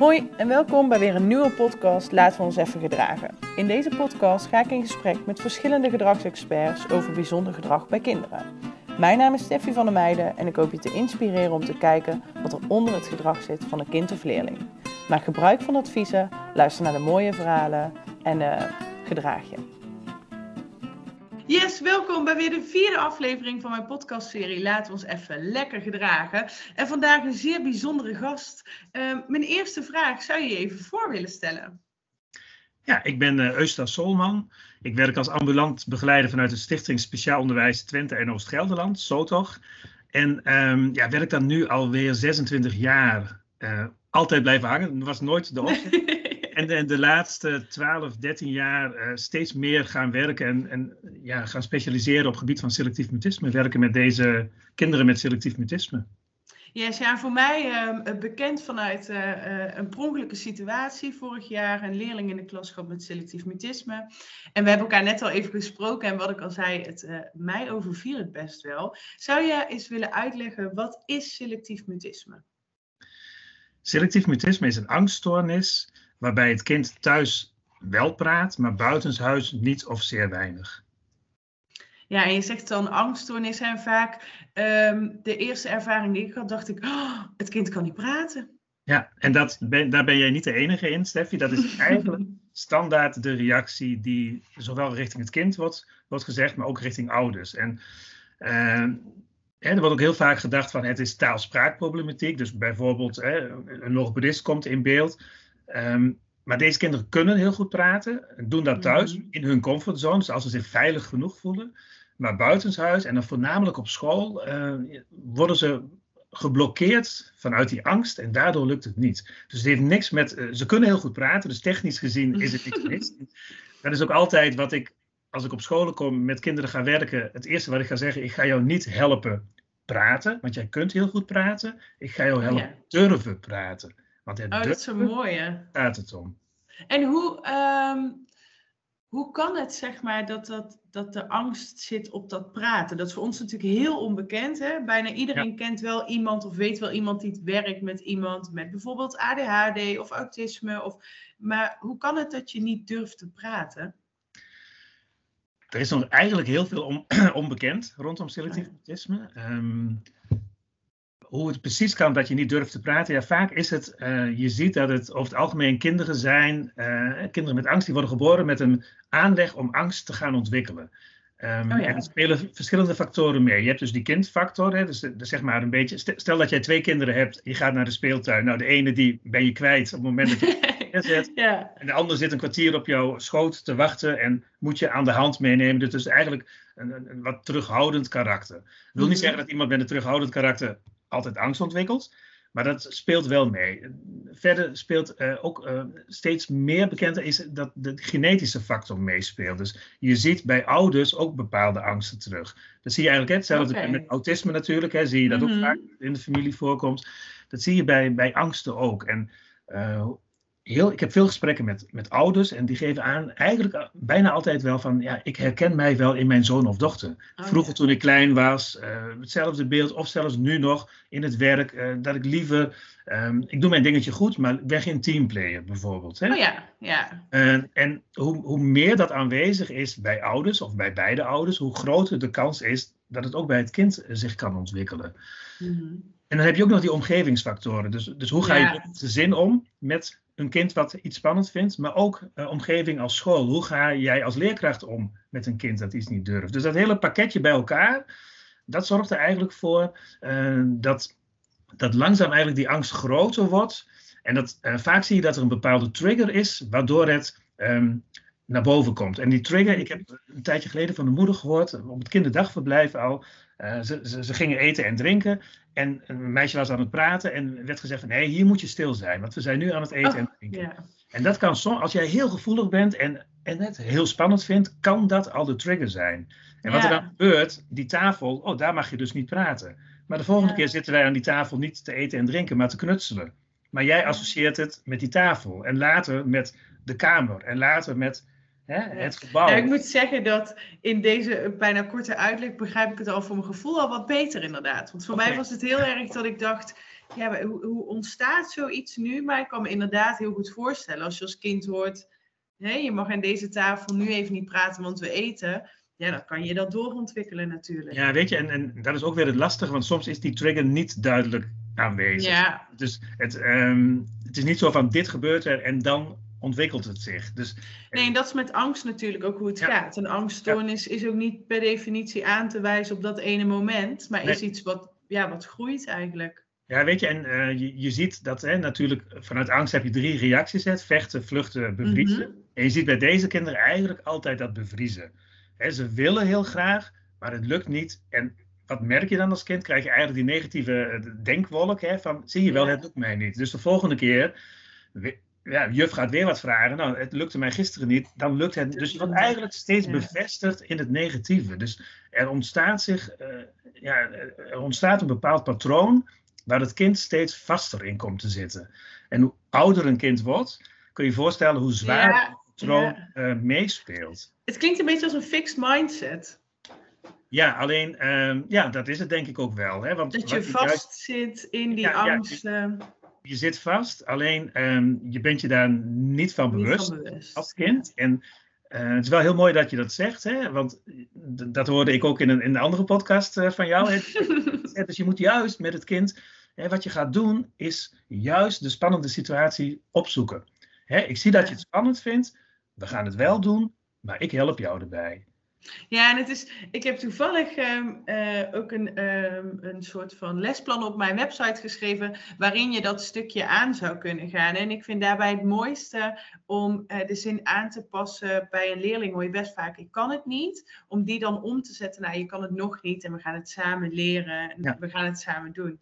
Hoi en welkom bij weer een nieuwe podcast Laten we ons even gedragen. In deze podcast ga ik in gesprek met verschillende gedragsexperts over bijzonder gedrag bij kinderen. Mijn naam is Steffi van der Meijden en ik hoop je te inspireren om te kijken wat er onder het gedrag zit van een kind of leerling. Maak gebruik van adviezen, luister naar de mooie verhalen en uh, gedraag je. Yes, welkom bij weer de vierde aflevering van mijn podcastserie Laten we ons even lekker gedragen. En vandaag een zeer bijzondere gast. Uh, mijn eerste vraag, zou je je even voor willen stellen? Ja, ik ben uh, Eusta Solman. Ik werk als ambulant begeleider vanuit de Stichting Speciaal Onderwijs Twente en Oost-Gelderland, SOTOG. En um, ja, werk dan nu alweer 26 jaar uh, altijd blijven hangen. Dat was nooit de optie. en de, de, laatste 12, 13 jaar uh, steeds meer gaan werken en, en ja, gaan specialiseren op het gebied van selectief mutisme. Werken met deze kinderen met selectief mutisme. Yes, ja, voor mij uh, bekend vanuit uh, uh, een pronkelijke situatie. Vorig jaar een leerling in de klas gehad met selectief mutisme. En we hebben elkaar net al even gesproken. En wat ik al zei, het, mij overviel het best wel. Zou je eens willen uitleggen, wat is selectief mutisme? Selectief mutisme is een angststoornis waarbij het kind thuis wel praat, maar buitenshuis niet of zeer weinig. Ja, en je zegt dan angststoornis en vaak um, de eerste ervaring die ik had, dacht ik, oh, het kind kan niet praten. Ja, en dat ben, daar ben jij niet de enige in, Steffi. Dat is eigenlijk standaard de reactie die zowel richting het kind wordt, wordt gezegd, maar ook richting ouders. En uh, er wordt ook heel vaak gedacht van het is taal-spraakproblematiek. Dus bijvoorbeeld hè, een logopedist komt in beeld. Um, maar deze kinderen kunnen heel goed praten, doen dat thuis mm -hmm. in hun comfortzone, dus als ze zich veilig genoeg voelen. Maar buitenshuis en dan voornamelijk op school uh, worden ze geblokkeerd vanuit die angst en daardoor lukt het niet. Dus het heeft niks met, uh, ze kunnen heel goed praten, dus technisch gezien is het niks mis. Dat is ook altijd wat ik, als ik op scholen kom met kinderen ga werken, het eerste wat ik ga zeggen, ik ga jou niet helpen praten, want jij kunt heel goed praten. Ik ga jou helpen ja. durven praten. Want het oh, dat is zo mooi, hè? gaat het om. En hoe, um, hoe kan het, zeg maar, dat, dat, dat de angst zit op dat praten? Dat is voor ons natuurlijk heel onbekend, hè? Bijna iedereen ja. kent wel iemand of weet wel iemand die werkt met iemand met bijvoorbeeld ADHD of autisme. Of... Maar hoe kan het dat je niet durft te praten? Er is nog eigenlijk heel veel on onbekend rondom selectief autisme. Um, hoe het precies kan dat je niet durft te praten. Ja, vaak is het, uh, je ziet dat het over het algemeen kinderen zijn, uh, kinderen met angst, die worden geboren met een aanleg om angst te gaan ontwikkelen. Um, oh ja. En er spelen verschillende factoren mee. Je hebt dus die kindfactor, hè, dus, dus zeg maar een beetje, stel dat jij twee kinderen hebt, je gaat naar de speeltuin. Nou, de ene die ben je kwijt op het moment dat je zet. ja. En de andere zit een kwartier op jouw schoot te wachten en moet je aan de hand meenemen. Dus het is eigenlijk een, een, wat terughoudend karakter. Ik wil niet zeggen dat iemand met een terughoudend karakter altijd angst ontwikkelt. Maar dat speelt wel mee. Verder speelt uh, ook uh, steeds meer bekend is dat de genetische factor meespeelt. Dus je ziet bij ouders ook bepaalde angsten terug. Dat zie je eigenlijk hetzelfde okay. met autisme natuurlijk. Hè, zie je dat mm -hmm. ook vaak in de familie voorkomt. Dat zie je bij, bij angsten ook. En uh, heel, ik heb veel gesprekken met, met ouders en die geven aan eigenlijk bijna altijd wel van, ja, ik herken mij wel in mijn zoon of dochter. Oh, Vroeger ja. toen ik klein was, uh, hetzelfde beeld of zelfs nu nog in het werk, uh, dat ik liever, um, ik doe mijn dingetje goed, maar ik ben geen teamplayer bijvoorbeeld. Hè? Oh ja, ja. Uh, en hoe, hoe meer dat aanwezig is bij ouders of bij beide ouders, hoe groter de kans is dat het ook bij het kind zich kan ontwikkelen. Mm -hmm. En dan heb je ook nog die omgevingsfactoren. Dus, dus hoe ga je ja. het gezin om met een kind wat iets spannend vindt, maar ook uh, omgeving als school. Hoe ga jij als leerkracht om met een kind dat iets niet durft? Dus dat hele pakketje bij elkaar, dat zorgt er eigenlijk voor uh, dat, dat langzaam eigenlijk die angst groter wordt. En dat, uh, vaak zie je dat er een bepaalde trigger is, waardoor het um, naar boven komt. En die trigger, ik heb een tijdje geleden van de moeder gehoord, op het kinderdagverblijf al. Uh, ze, ze, ze, gingen eten en drinken. En een meisje was aan het praten en werd gezegd van nee, hier moet je stil zijn, want we zijn nu aan het eten oh, en drinken. Yeah. En dat kan soms, als jij heel gevoelig bent en, en het heel spannend vindt, kan dat al de trigger zijn. En wat er dan gebeurt, die tafel, oh daar mag je dus niet praten. Maar de volgende keer zitten wij aan die tafel niet te eten en drinken, maar te knutselen. Maar jij associeert het met die tafel en later met de kamer en later met Hè, het gebouw. Ja, ik moet zeggen dat in deze bijna korte uitleg begrijp ik het al voor mijn gevoel al wat beter inderdaad. Want voor okay. mij was het heel erg dat ik dacht, ja, hoe, hoe ontstaat zoiets nu? Maar ik kan me inderdaad heel goed voorstellen als je als kind hoort, hè, je mag aan deze tafel nu even niet praten, want we eten. Ja, dan kan je dat doorontwikkelen natuurlijk. Ja, weet je, en, en dat is ook weer het lastige, want soms is die trigger niet duidelijk aanwezig. Ja. Dus het, ehm, het is niet zo van dit gebeurt er en dan ontwikkelt het zich. Dus, Nee, en dat is met angst natuurlijk ook hoe het Ja. gaat. Een angststoornis is ook niet per definitie aan te wijzen op dat ene moment, maar Nee. is iets wat, ja, wat groeit eigenlijk. Ja, weet je, en eh, je, je ziet dat hè, natuurlijk vanuit angst heb je drie reacties: hè, vechten, vluchten, bevriezen. Mhm. En je ziet bij deze kinderen eigenlijk altijd dat bevriezen. Hè, ze willen heel graag, maar het lukt niet. En wat merk je dan als kind? Krijg je eigenlijk die negatieve eh, denkwolk hè, van: zie je wel, Ja. het lukt mij niet. Dus de volgende keer, ja, juf gaat weer wat vragen. Nou, het lukte mij gisteren niet. Dan lukt het. Dus je wordt eigenlijk steeds bevestigd in het negatieve. Dus er ontstaat zich, eh, ja, er ontstaat een bepaald patroon waar het kind steeds vaster in komt te zitten. En hoe ouder een kind wordt, kun je je voorstellen hoe zwaar Ja, het patroon ja. eh, meespeelt. Het klinkt een beetje als een fixed mindset. Ja, alleen, ehm, ja, dat is het denk ik ook wel. Hè? Want Dat je juist- vast zit in die Ja, ja, angsten. Je zit vast, alleen ehm, je bent je daar niet van Niet bewust. van bewust. als kind. En eh, het is wel heel mooi dat je dat zegt, hè? want dat hoorde ik ook in een, in een andere podcast eh, van jou. Hè? dus je moet juist met het kind, hè, wat je gaat doen, is juist de spannende situatie opzoeken. Hè, ik zie dat je het spannend vindt, we gaan het wel doen, maar ik help jou erbij. Ja, en het is, ik heb toevallig ehm, eh, ook een, ehm, een soort van lesplan op mijn website geschreven waarin je dat stukje aan zou kunnen gaan. En ik vind daarbij het mooiste om eh, de zin aan te passen bij een leerling, hoor je best vaak, ik kan het niet, om die dan om te zetten naar je kan het nog niet en we gaan het samen leren en Ja. we gaan het samen doen.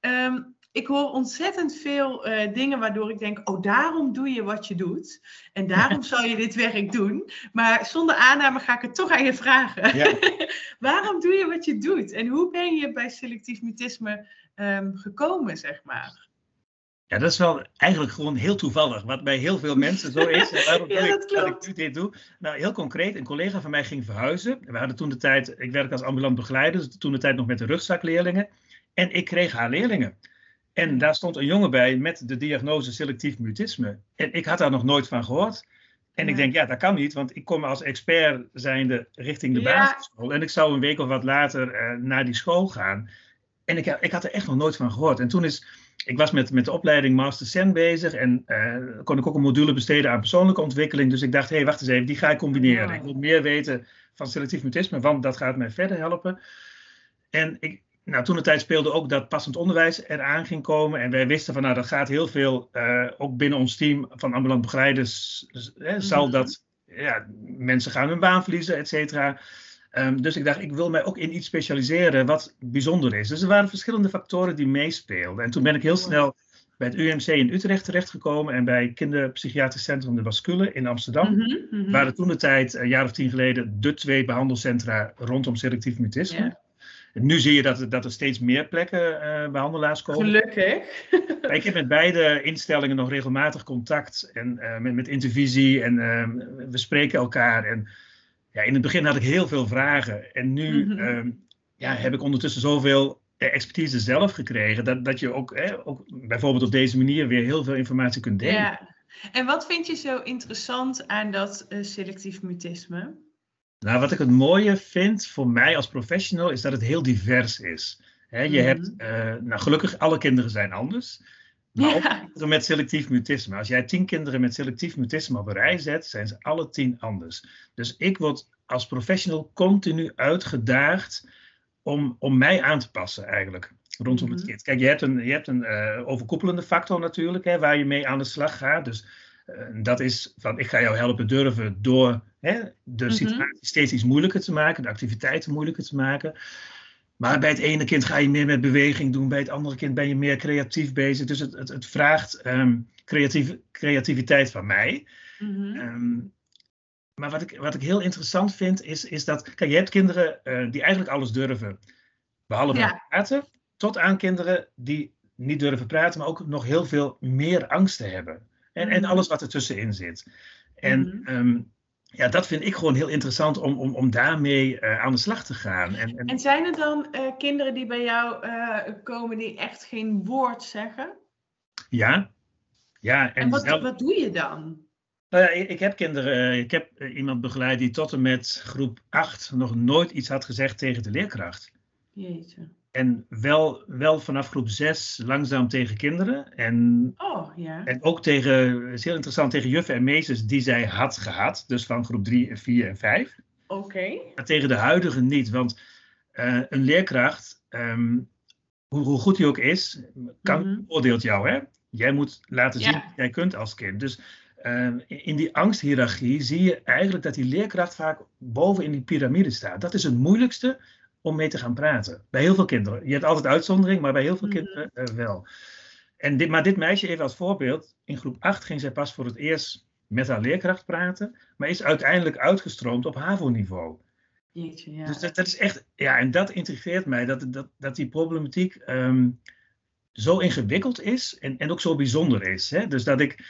Ehm, ik hoor ontzettend veel eh, dingen waardoor ik denk, oh daarom doe je wat je doet en daarom zou je dit werk doen. Maar zonder aanname ga ik het toch aan je vragen. Ja. Waarom doe je wat je doet? En hoe ben je bij selectief mutisme ehm, gekomen, zeg maar? Ja, dat is wel eigenlijk gewoon heel toevallig, wat bij heel veel mensen zo is. En Waarom Ja, doe dat ik, ik dit doe? Nou, heel concreet, een collega van mij ging verhuizen. We hadden toen de tijd, ik werk als ambulant begeleider, dus toen de tijd nog met de rugzakleerlingen. En ik kreeg haar leerlingen. En daar stond een jongen bij met de diagnose selectief mutisme. En ik had daar nog nooit van gehoord. En ik denk, ja, dat kan niet, want ik kom als expert zijnde richting de Ja. basisschool. En ik zou een week of wat later eh, naar die school gaan. En ik, ik had er echt nog nooit van gehoord. En toen is, ik was met, met de opleiding Master Sen bezig. En eh, kon ik ook een module besteden aan persoonlijke ontwikkeling. Dus ik dacht, hé, hey, wacht eens even, die ga ik combineren. Ja. Ik wil meer weten van selectief mutisme, want dat gaat mij verder helpen. En ik, nou, toen de tijd speelde ook dat passend onderwijs eraan ging komen. En wij wisten van, nou, dat gaat heel veel, eh, ook binnen ons team van ambulant begeleiders, dus, hè, zal Mhm. dat, ja, mensen gaan hun baan verliezen, et cetera. Ehm, dus ik dacht, ik wil mij ook in iets specialiseren wat bijzonder is. Dus er waren verschillende factoren die meespeelden. En toen ben ik heel snel bij het UMC in Utrecht terechtgekomen en bij Kinderpsychiatrisch Centrum de Bascule in Amsterdam. Mhm, mhm. Waren toen de tijd, een jaar of tien geleden, de twee behandelcentra rondom selectief mutisme. En nu zie je dat, er- dat er steeds meer plekken eh, behandelaars komen. Gelukkig. Ik heb met beide instellingen nog regelmatig contact en eh, met, met intervisie en eh, we spreken elkaar. En ja, in het begin had ik heel veel vragen en nu Mhm. ehm, ja, heb ik ondertussen zoveel eh, expertise zelf gekregen dat, dat je ook, eh, ook bijvoorbeeld op deze manier weer heel veel informatie kunt delen. Ja. En wat vind je zo interessant aan dat selectief mutisme? Nou, wat ik het mooie vind voor mij als professional is dat het heel divers is. Je Mhm. hebt, eh, nou gelukkig, alle kinderen zijn anders. Maar ook Ja. kinderen met selectief mutisme. Als jij tien kinderen met selectief mutisme op een rij zet, zijn ze alle tien anders. Dus ik word als professional continu uitgedaagd om, om mij aan te passen eigenlijk. Rondom het Mhm. kind. Kijk, je hebt een, je hebt een eh, overkoepelende factor natuurlijk, hè, waar je mee aan de slag gaat. Dus dat is van, ik ga jou helpen durven door hè, de Mhm. situatie steeds iets moeilijker te maken, de activiteiten moeilijker te maken. Maar bij het ene kind ga je meer met beweging doen, bij het andere kind ben je meer creatief bezig. Dus het, het, het vraagt creatief, creativiteit van mij. Mhm. Ehm, maar wat ik, wat ik heel interessant vind, is, is dat. Kijk, je hebt kinderen eh, die eigenlijk alles durven, behalve Ja. praten. Tot aan kinderen die niet durven praten, maar ook nog heel veel meer angsten hebben. En, en alles wat ertussenin zit. En Mhm. ehm, ja, dat vind ik gewoon heel interessant om, om, om daarmee uh, aan de slag te gaan. En, en... en zijn er dan uh, kinderen die bij jou uh, komen die echt geen woord zeggen? Ja. ja en, en wat, wat doe je dan? Nou ja, ik, ik heb kinderen, ik heb iemand begeleid die tot en met groep 8 nog nooit iets had gezegd tegen de leerkracht. Jeetje. En wel, wel vanaf groep 6 langzaam tegen kinderen. En, oh, ja. en ook tegen, is heel interessant, tegen juffen en meesters die zij had gehad. Dus van groep 3 en 4 en 5. Oké. Maar tegen de huidige niet. Want uh, een leerkracht, um, hoe, hoe, goed hij ook is, kan, mm -hmm. oordeelt jou. Hè? Jij moet laten zien ja. wat jij kunt als kind. Dus uh, in die angsthierarchie zie je eigenlijk dat die leerkracht vaak boven in die piramide staat. Dat is het moeilijkste om mee te gaan praten. Bij heel veel kinderen. Je hebt altijd uitzondering, maar bij heel veel -hmm. kinderen uh, wel. En dit, maar dit meisje, even als voorbeeld, in groep 8 ging zij pas voor het eerst met haar leerkracht praten, maar is uiteindelijk uitgestroomd op HAVO-niveau. Jeetje, ja. Dus dat, dat, is echt, ja, en dat intrigeert mij, dat, dat, dat die problematiek um, zo ingewikkeld is en, en ook zo bijzonder is. Hè? Dus dat ik,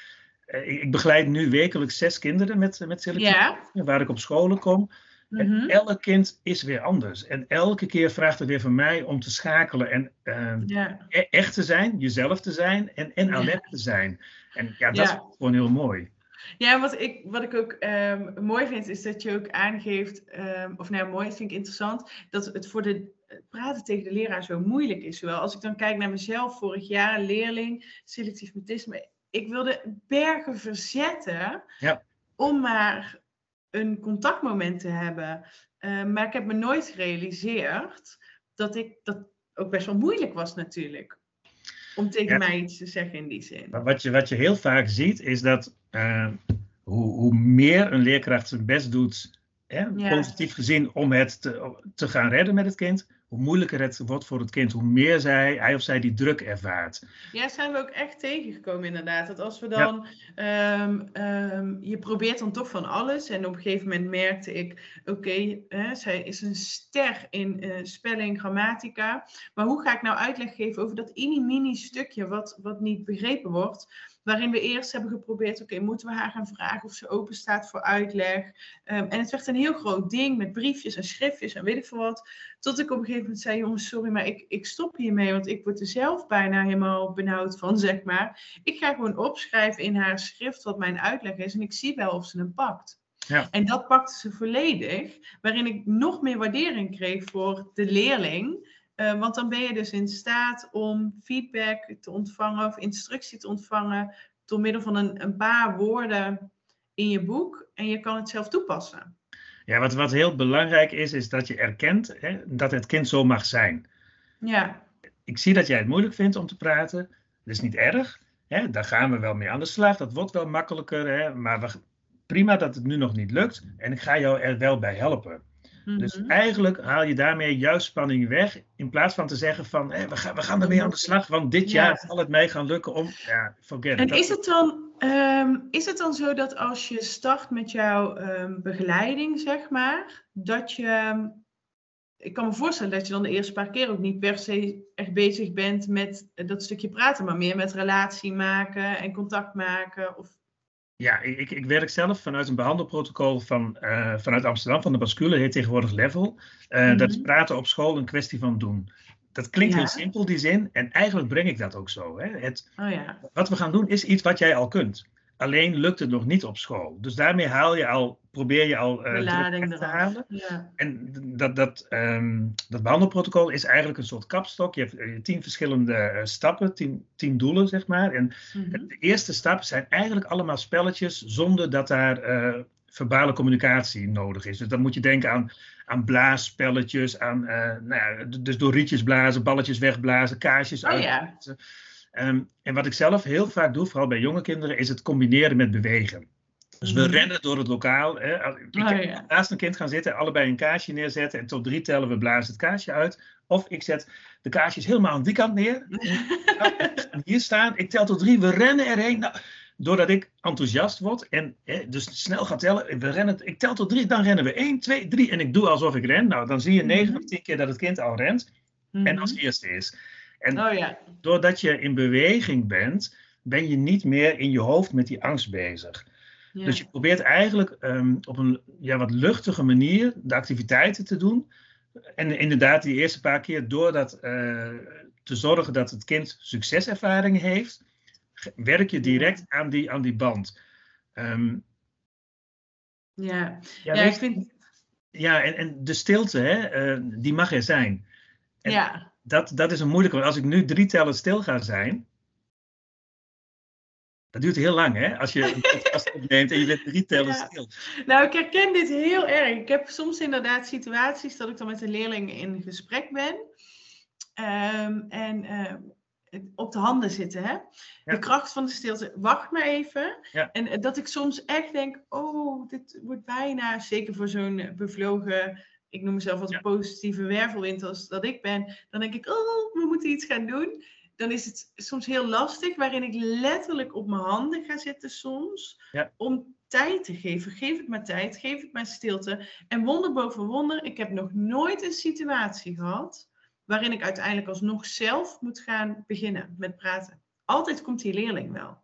uh, ik begeleid nu wekelijks zes kinderen met, met selectie, ja. waar ik op scholen kom. Mm -hmm. En elk kind is weer anders. En elke keer vraagt het weer van mij om te schakelen en uh, ja. e echt te zijn, jezelf te zijn en, en alert ja. te zijn. En ja, dat ja. is gewoon heel mooi. Ja, wat ik, wat ik ook um, mooi vind, is dat je ook aangeeft, um, of nou mooi, vind ik interessant, dat het voor de praten tegen de leraar zo moeilijk is. Zowel als ik dan kijk naar mezelf, vorig jaar, leerling, selectief mutisme. Ik wilde bergen verzetten ja. om maar een contactmoment te hebben. Uh, maar ik heb me nooit gerealiseerd dat ik dat ook best wel moeilijk was natuurlijk. Om tegen ja. mij iets te zeggen in die zin. Maar wat je, wat je heel vaak ziet is dat uh, hoe, hoe meer een leerkracht zijn best doet, hè, ja. positief gezien, om het te, te gaan redden met het kind, hoe moeilijker het wordt voor het kind, hoe meer zij, hij of zij die druk ervaart. Ja, zijn we ook echt tegengekomen inderdaad. Dat als we dan, ja. um, um, je probeert dan toch van alles. En op een gegeven moment merkte ik, oké, okay, zij is een ster in uh, spelling, grammatica. Maar hoe ga ik nou uitleg geven over dat mini stukje wat, wat niet begrepen wordt? Waarin we eerst hebben geprobeerd, oké, okay, moeten we haar gaan vragen of ze open staat voor uitleg? Um, en het werd een heel groot ding met briefjes en schriftjes en weet ik veel wat. Tot ik op een gegeven moment zei, jongens, sorry, maar ik, ik stop hiermee, want ik word er zelf bijna helemaal benauwd van, zeg maar. Ik ga gewoon opschrijven in haar schrift wat mijn uitleg is en ik zie wel of ze hem pakt. Ja. En dat pakte ze volledig, waarin ik nog meer waardering kreeg voor de leerling. Uh, want dan ben je dus in staat om feedback te ontvangen of instructie te ontvangen door middel van een, een paar woorden in je boek en je kan het zelf toepassen. Ja, wat, wat heel belangrijk is, is dat je erkent hè, dat het kind zo mag zijn. Ja. Ik zie dat jij het moeilijk vindt om te praten. Dat is niet erg. Hè, daar gaan we wel mee aan de slag. Dat wordt wel makkelijker. Hè, maar we, prima dat het nu nog niet lukt. En ik ga jou er wel bij helpen. Mm-hmm. Dus eigenlijk haal je daarmee juist spanning weg. In plaats van te zeggen van we, gaan, we gaan ermee aan de slag. Want dit ja. jaar zal het mij gaan lukken om. Ja, forget En is het, dan, um, is het dan zo dat als je start met jouw um, begeleiding, zeg maar, dat je. Ik kan me voorstellen dat je dan de eerste paar keer ook niet per se echt bezig bent met dat stukje praten, maar meer met relatie maken en contact maken. Of ja, ik, ik, werk zelf vanuit een behandelprotocol van, uh, vanuit Amsterdam, van de bascule, heet tegenwoordig Level. Uh, mm -hmm. Dat is praten op school een kwestie van doen. Dat klinkt ja. heel simpel, die zin, en eigenlijk breng ik dat ook zo. Hè. Het, oh ja. Wat we gaan doen is iets wat jij al kunt. Alleen lukt het nog niet op school. Dus daarmee haal je al, probeer je al uh, te halen. Ja. En dat, dat, um, dat behandelprotocol is eigenlijk een soort kapstok. Je hebt uh, tien verschillende uh, stappen, tien, tien doelen, zeg maar. En mm -hmm. de eerste stap zijn eigenlijk allemaal spelletjes zonder dat daar verbale communicatie nodig is. Dus dan moet je denken aan, aan blaasspelletjes, aan nou ja, dus door rietjes blazen, balletjes wegblazen, kaarsjes oh, uitblazen. Ja. Um, en wat ik zelf heel vaak doe, vooral bij jonge kinderen, is het combineren met bewegen. Dus we mm. rennen door het lokaal. Hè. Ik oh, ja. naast een kind gaan zitten, allebei een kaarsje neerzetten en tot drie tellen we blazen het kaarsje uit. Of ik zet de kaarsjes helemaal aan die kant neer. en hier staan, ik tel tot drie, we rennen erheen. Nou, doordat ik enthousiast word en hè, dus snel ga tellen, we rennen, ik tel tot drie, dan rennen we 1, 2, 3 en ik doe alsof ik ren. Nou, dan zie je 9 of 10 keer dat het kind al rent mm en als eerste is. En oh, ja. doordat je in beweging bent, ben je niet meer in je hoofd met die angst bezig. Dus je probeert eigenlijk ehm, op een ja, wat luchtige manier de activiteiten te doen. En inderdaad, die eerste paar keer door dat, eh, te zorgen dat het kind succeservaring heeft, werk je direct aan, die, aan die band. Ehm, ja, ja, ja ik vind. Ja, en, en de stilte, hè, eh, die mag er zijn. En ja. Dat, dat is een moeilijke, want als ik nu drie tellen stil ga zijn, dat duurt heel lang, hè? Als je een podcast opneemt en je bent drie tellen stil. Nou, ik herken dit heel erg. Ik heb soms inderdaad situaties dat ik dan met een leerling in gesprek ben. Um, en uh, op de handen zitten, hè? De kracht van de stilte. Wacht maar even. En eh, dat ik soms echt denk, oh, dit wordt bijna, zeker voor zo'n bevlogen, ik noem mezelf wat een positieve wervelwind als dat ik ben. Dan denk ik, oh, we moeten iets gaan doen dan is het soms heel lastig, waarin ik letterlijk op mijn handen ga zitten soms, om tijd te geven. Geef het maar tijd, geef het maar stilte. En wonder boven wonder, ik heb nog nooit een situatie gehad waarin ik uiteindelijk alsnog zelf moet gaan beginnen met praten. Altijd komt die leerling wel.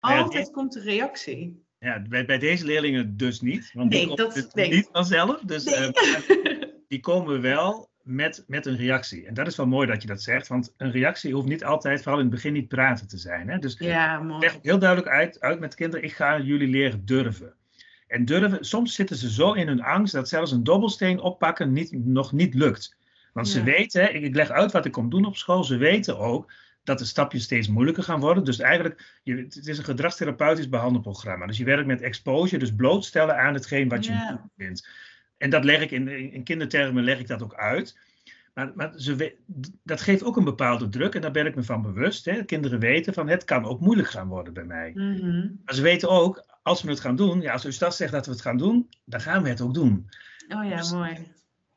Altijd komt de reactie. Ja, bij, bij deze leerlingen dus niet. Want nee, die dat nee. niet vanzelf. Dus nee. uh, die komen wel met, met een reactie. En dat is wel mooi dat je dat zegt, want een reactie hoeft niet altijd, vooral in het begin, niet praten te zijn. Hè? Dus ja, mooi. leg heel duidelijk uit, uit met kinderen, ik ga jullie leren durven. En durven, soms zitten ze zo in hun angst dat zelfs een dobbelsteen oppakken niet, nog niet lukt. Want ze weten, ik leg uit wat ik kom doen op school, ze weten ook dat de stapjes steeds moeilijker gaan worden. Dus eigenlijk, je, het is een gedragstherapeutisch behandelprogramma. Dus je werkt met exposure, dus blootstellen aan hetgeen wat je ja. vindt. En dat leg ik in, in kindertermen leg ik dat ook uit. Maar, maar ze, dat geeft ook een bepaalde druk en daar ben ik me van bewust. Hè. Kinderen weten van het kan ook moeilijk gaan worden bij mij. Mm Maar ze weten ook, als we het gaan doen, ja, als Ustad zegt dat we het gaan doen, dan gaan we het ook doen. Oh ja, dus mooi.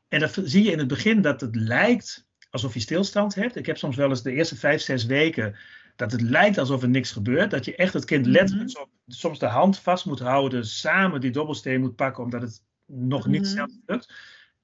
En dat zie je in het begin dat het lijkt alsof je stilstand hebt. Ik heb soms wel eens de eerste vijf, zes weken dat het lijkt alsof er niks gebeurt. Dat je echt het kind letterlijk mm soms de hand vast moet houden, samen die dobbelsteen moet pakken, omdat het nog niet mm zelf lukt.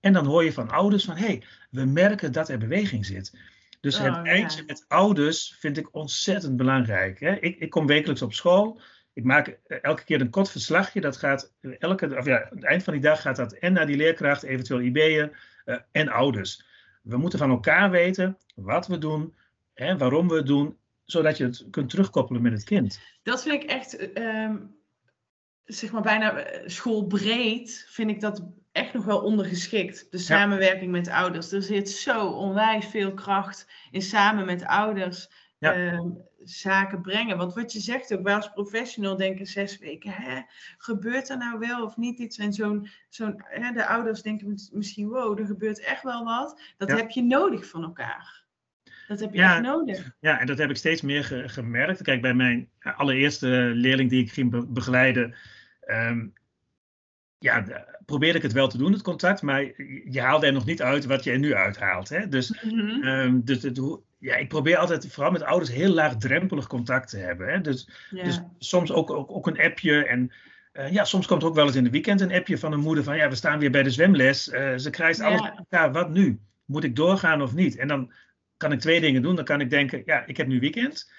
En dan hoor je van ouders van, hé, hey, we merken dat er beweging zit. Dus het oh, eindje met ouders vind ik ontzettend belangrijk. Hè? Ik, ik kom wekelijks op school. Ik maak eh, elke keer een kort verslagje. Dat gaat elke, of ja, aan het eind van die dag gaat dat en naar die leerkracht, eventueel IB'er uh, en ouders. We moeten van elkaar weten wat we doen en waarom we het doen, zodat je het kunt terugkoppelen met het kind. Dat vind ik echt, um, zeg maar bijna eh, schoolbreed, vind ik dat echt nog wel ondergeschikt. De samenwerking met ouders. Er zit zo onwijs veel kracht in samen met ouders ehm, zaken brengen. Want wat je zegt ook, wij als professional denken zes weken, hè, gebeurt er nou wel of niet iets? En zo'n, zo'n, hè, de ouders denken misschien, wow, er gebeurt echt wel wat. Dat heb je nodig van elkaar. Dat heb je ja, echt nodig. Ja, en dat heb ik steeds meer gemerkt. Kijk, bij mijn allereerste leerling die ik ging begeleiden, ehm, ja, probeerde ik het wel te doen, het contact, maar je haalde er nog niet uit wat je er nu uithaalt. Hè? Dus, mm -hmm. dus het, ja, ik probeer altijd, vooral met ouders, heel laagdrempelig contact te hebben. Hè? Dus, dus soms ook, ook, ook, een appje. En uh, ja, soms komt er ook wel eens in de weekend een appje van een moeder van, ja, we staan weer bij de zwemles. Uh, ze krijgt alles ja. elkaar, wat nu? Moet ik doorgaan of niet? En dan kan ik twee dingen doen. Dan kan ik denken, ja, ik heb nu weekend.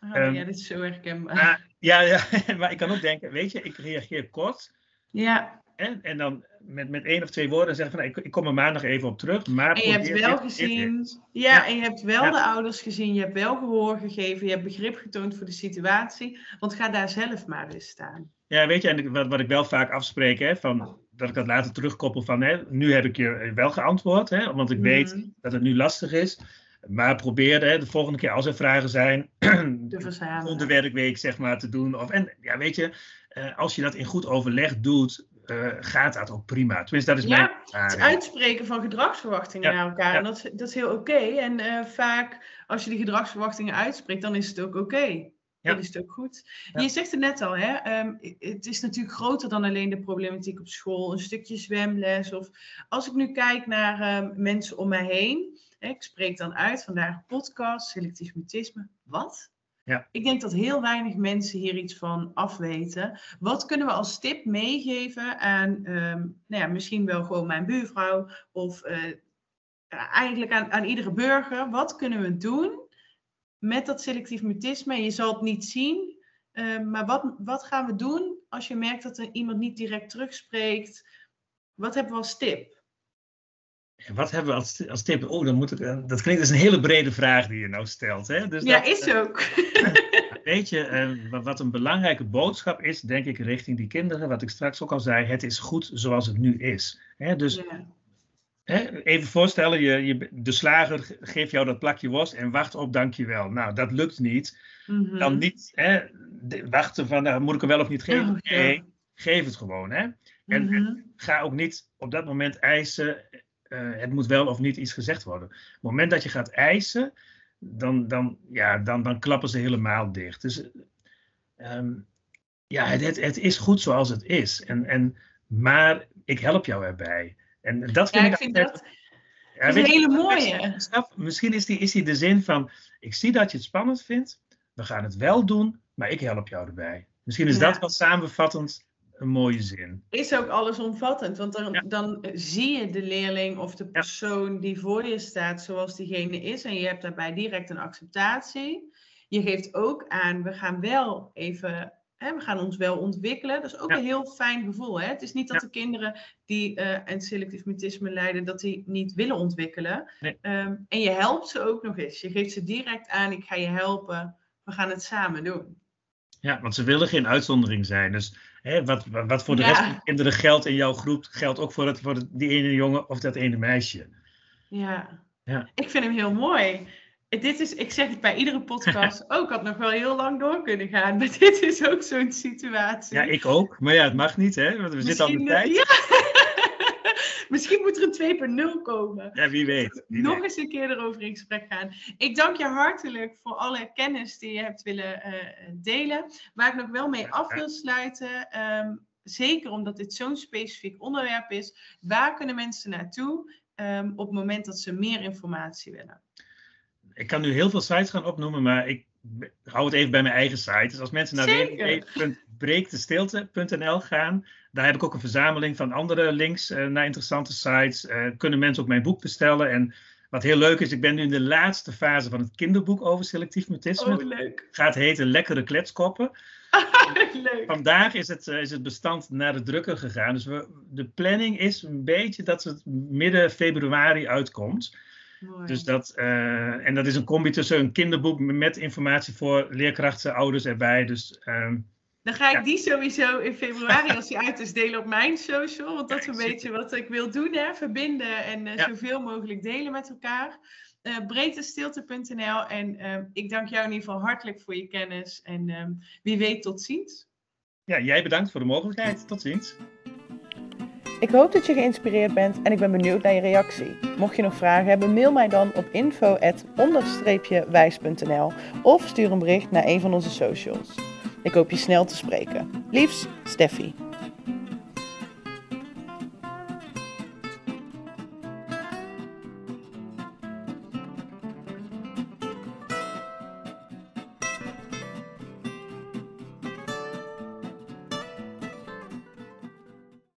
Oh, um, ja, dit is zo herkenbaar. ja, ja, maar ik kan ook denken, weet je, ik reageer kort. Ja. En, en dan met, met één of twee woorden zeggen van ik, ik kom er maandag even op terug. Maar en je hebt wel gezien, ja, en je hebt wel de ouders gezien, je hebt wel gehoor gegeven, je hebt begrip getoond voor de situatie. Want ga daar zelf maar eens staan. Ja, weet je, en wat, wat ik wel vaak afspreek, hè, van, dat ik dat later terugkoppel van hè, nu heb ik je wel geantwoord, hè, want ik weet mhm. dat het nu lastig is. Maar probeer hè, de volgende keer als er vragen zijn, de werkweek zeg maar te doen. Of, en ja, weet je, uh, als je dat in goed overleg doet, uh, gaat dat ook prima. Tenminste, dat is ja, mijn het uitspreken van gedragsverwachtingen naar elkaar. En dat, dat is heel oké. En uh, vaak, als je die gedragsverwachtingen uitspreekt, dan is het ook oké. Okay. Dat is het ook goed. Je zegt het net al, hè? Um, het is natuurlijk groter dan alleen de problematiek op school. Een stukje zwemles. Of als ik nu kijk naar um, mensen om mij heen. Hè, ik spreek dan uit, vandaag podcast, selectief mutisme. Wat? Ja. Ik denk dat heel weinig mensen hier iets van afweten. Wat kunnen we als tip meegeven aan um, nou ja, misschien wel gewoon mijn buurvrouw of uh, eigenlijk aan, aan iedere burger? Wat kunnen we doen met dat selectief mutisme? Je zal het niet zien, uh, maar wat, wat gaan we doen als je merkt dat er iemand niet direct terugspreekt? Wat hebben we als tip? Wat hebben we als, als tip? Oh, dan moet ik, eh, dat klinkt als een hele brede vraag die je nou stelt. Hè? Dus ja, dat, is ook. Weet je, uh, wat een belangrijke boodschap is, denk ik, richting die kinderen, wat ik straks ook al zei, het is goed zoals het nu is. Hè? Dus ja. hè, even voorstellen, je, je, de slager geeft jou dat plakje worst en wacht op dankjewel. Nou, dat lukt niet. Mm -hmm. Dan niet hè, wachten van, nou, moet ik hem wel of niet geven? Oh, nee, geef het gewoon. Hè? En, mm -hmm. en ga ook niet op dat moment eisen, uh, het moet wel of niet iets gezegd worden. Op het moment dat je gaat eisen, dan, dan, ja, dan, dan klappen ze helemaal dicht. Dus um, ja, het, het, het, is goed zoals het is. En, en, maar ik help jou erbij. En dat vind ja, ik, ik vind dat, ja, is een hele mooie. Snap, misschien is die, is die de zin van, ik zie dat je het spannend vindt, we gaan het wel doen, maar ik help jou erbij. Misschien is ja. dat wel samenvattend een mooie zin. Is ook allesomvattend, want dan, ja. dan zie je de leerling of de persoon ja. die voor je staat zoals diegene is en je hebt daarbij direct een acceptatie. Je geeft ook aan, we gaan wel even, hè, we gaan ons wel ontwikkelen. Dat is ook ja. een heel fijn gevoel. Hè? Het is niet dat de kinderen die uh, een selectief mutisme lijden, dat die niet willen ontwikkelen. Nee. Um, en je helpt ze ook nog eens. Je geeft ze direct aan, ik ga je helpen, we gaan het samen doen. Ja, want ze willen geen uitzondering zijn. Dus hè, wat, wat voor de ja. rest van de kinderen geldt in jouw groep, geldt ook voor, het, voor die ene jongen of dat ene meisje. Ja. ja, ik vind hem heel mooi. Dit is, ik zeg het bij iedere podcast ook, oh, had nog wel heel lang door kunnen gaan. Maar dit is ook zo'n situatie. Ja, ik ook. Maar ja, het mag niet, hè? Want we Misschien, zitten al de tijd. Ja. Misschien moet er een 2.0 komen. Ja, wie weet. Wie Nog weet. eens een keer erover in gesprek gaan. Ik dank je hartelijk voor alle kennis die je hebt willen uh, delen. Waar ik nog wel mee af wil sluiten. Um, zeker omdat dit zo'n specifiek onderwerp is. Waar kunnen mensen naartoe um, op het moment dat ze meer informatie willen? Ik kan nu heel veel sites gaan opnoemen, maar ik hou het even bij mijn eigen site. Dus als mensen naar www.breektestilte.nl gaan, daar heb ik ook een verzameling van andere links uh, naar interessante sites. Uh, kunnen mensen ook mijn boek bestellen. En wat heel leuk is, ik ben nu in de laatste fase van het kinderboek over selectief mutisme. Oh, leuk. Gaat heten Lekkere Kletskoppen. leuk. Vandaag is het, uh, is het bestand naar de drukker gegaan. Dus we, de planning is een beetje dat het midden februari uitkomt. Mooi. Dus dat, uh, en dat is een combi tussen een kinderboek met informatie voor leerkrachten, ouders erbij. Dus, um, dan ga ik ja. die sowieso in februari, als die uit is, delen op mijn social. Want dat is een beetje wat ik wil doen, hè? verbinden en uh, ja. zoveel mogelijk delen met elkaar. Uh, breedtestilte.nl en uh, ik dank jou in ieder geval hartelijk voor je kennis. En uh, wie weet, tot ziens. Ja, jij bedankt voor de mogelijkheid. Tot ziens. Ik hoop dat je geïnspireerd bent en ik ben benieuwd naar je reactie. Mocht je nog vragen hebben, mail mij dan op info@onder-wijs.nl of stuur een bericht naar een van onze socials. Ik hoop je snel te spreken. Liefs, Steffi.